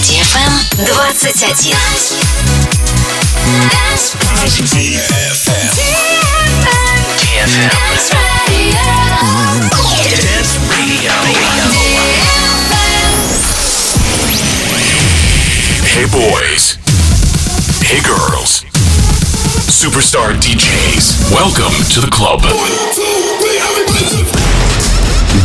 DFM 21. Dance Radio. Hey boys. Hey girls. Superstar DJs. Welcome to the club.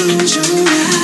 close your eyes.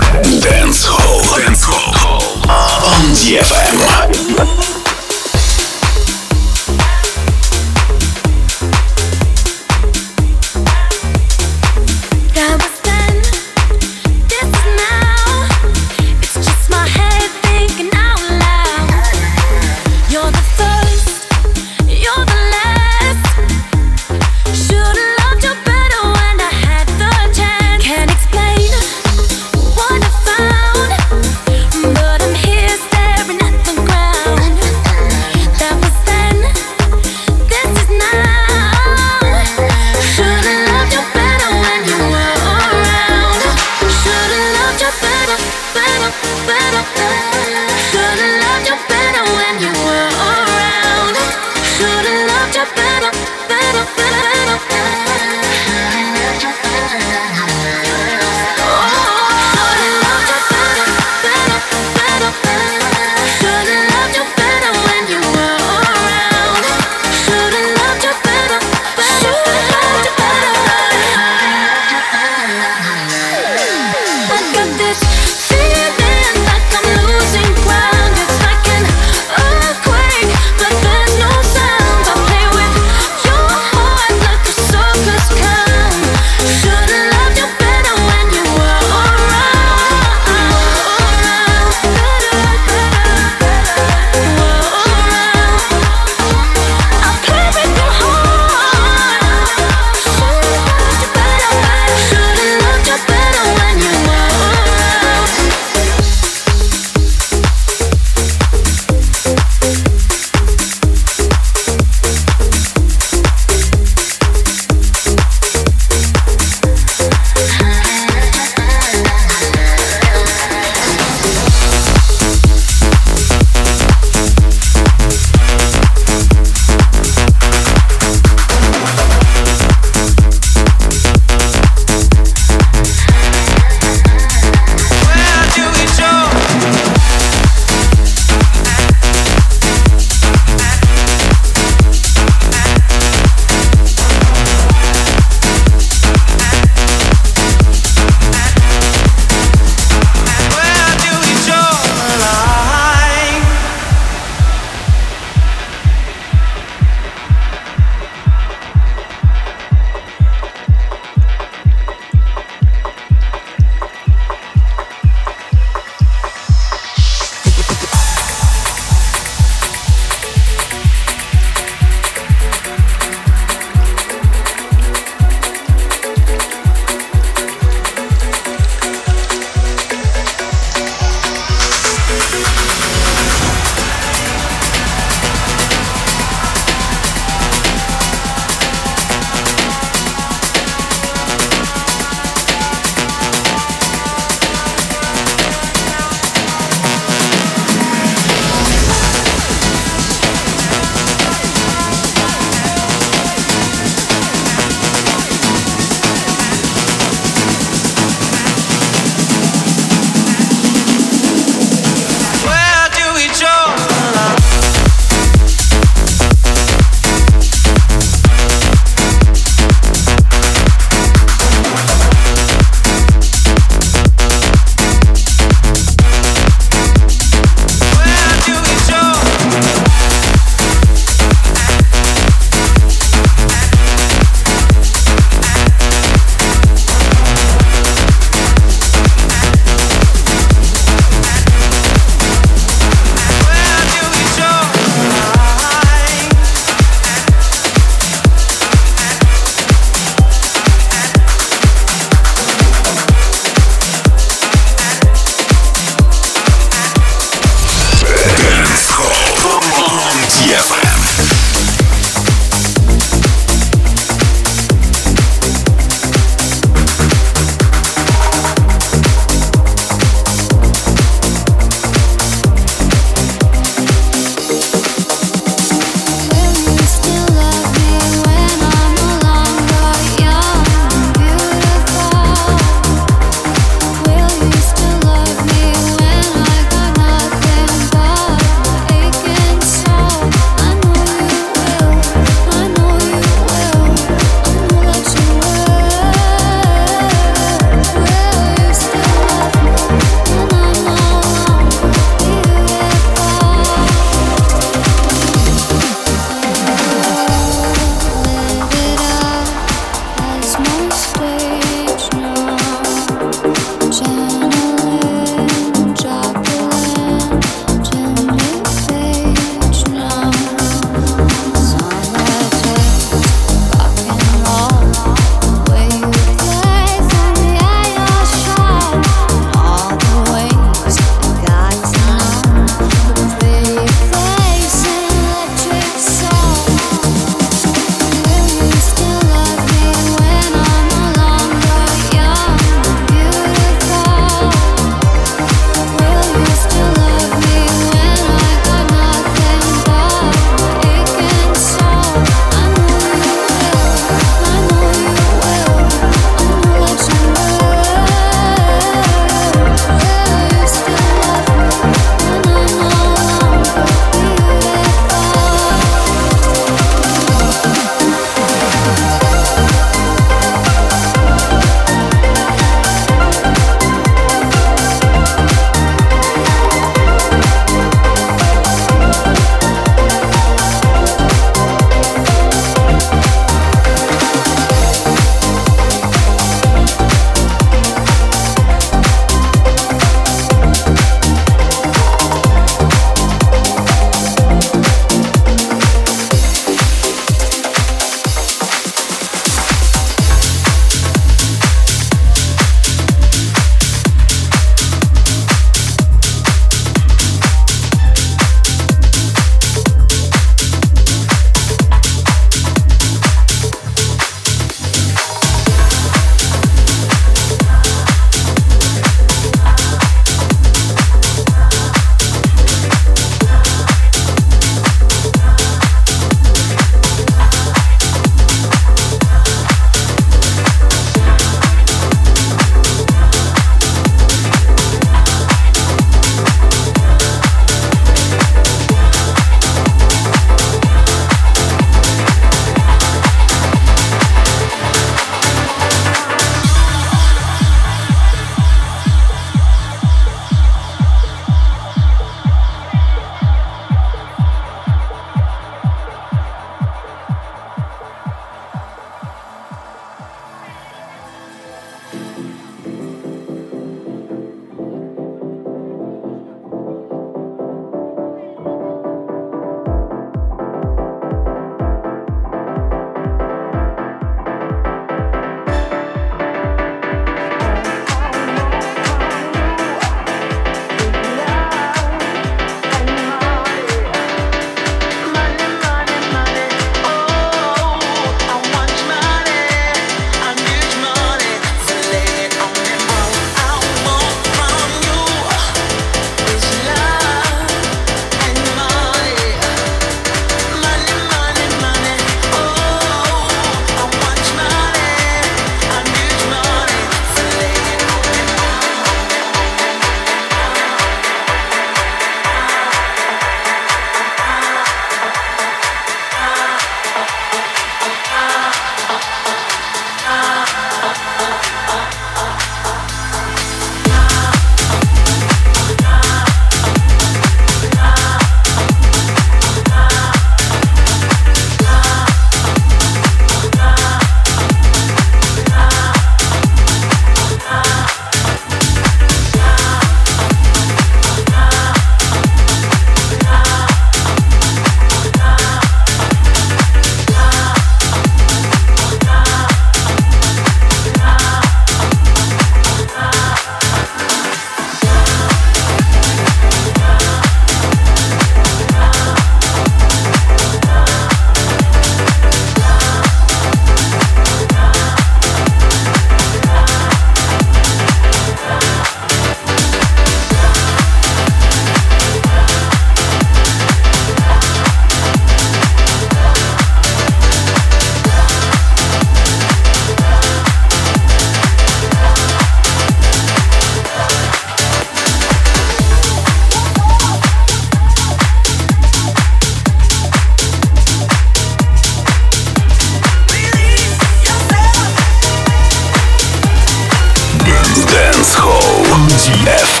On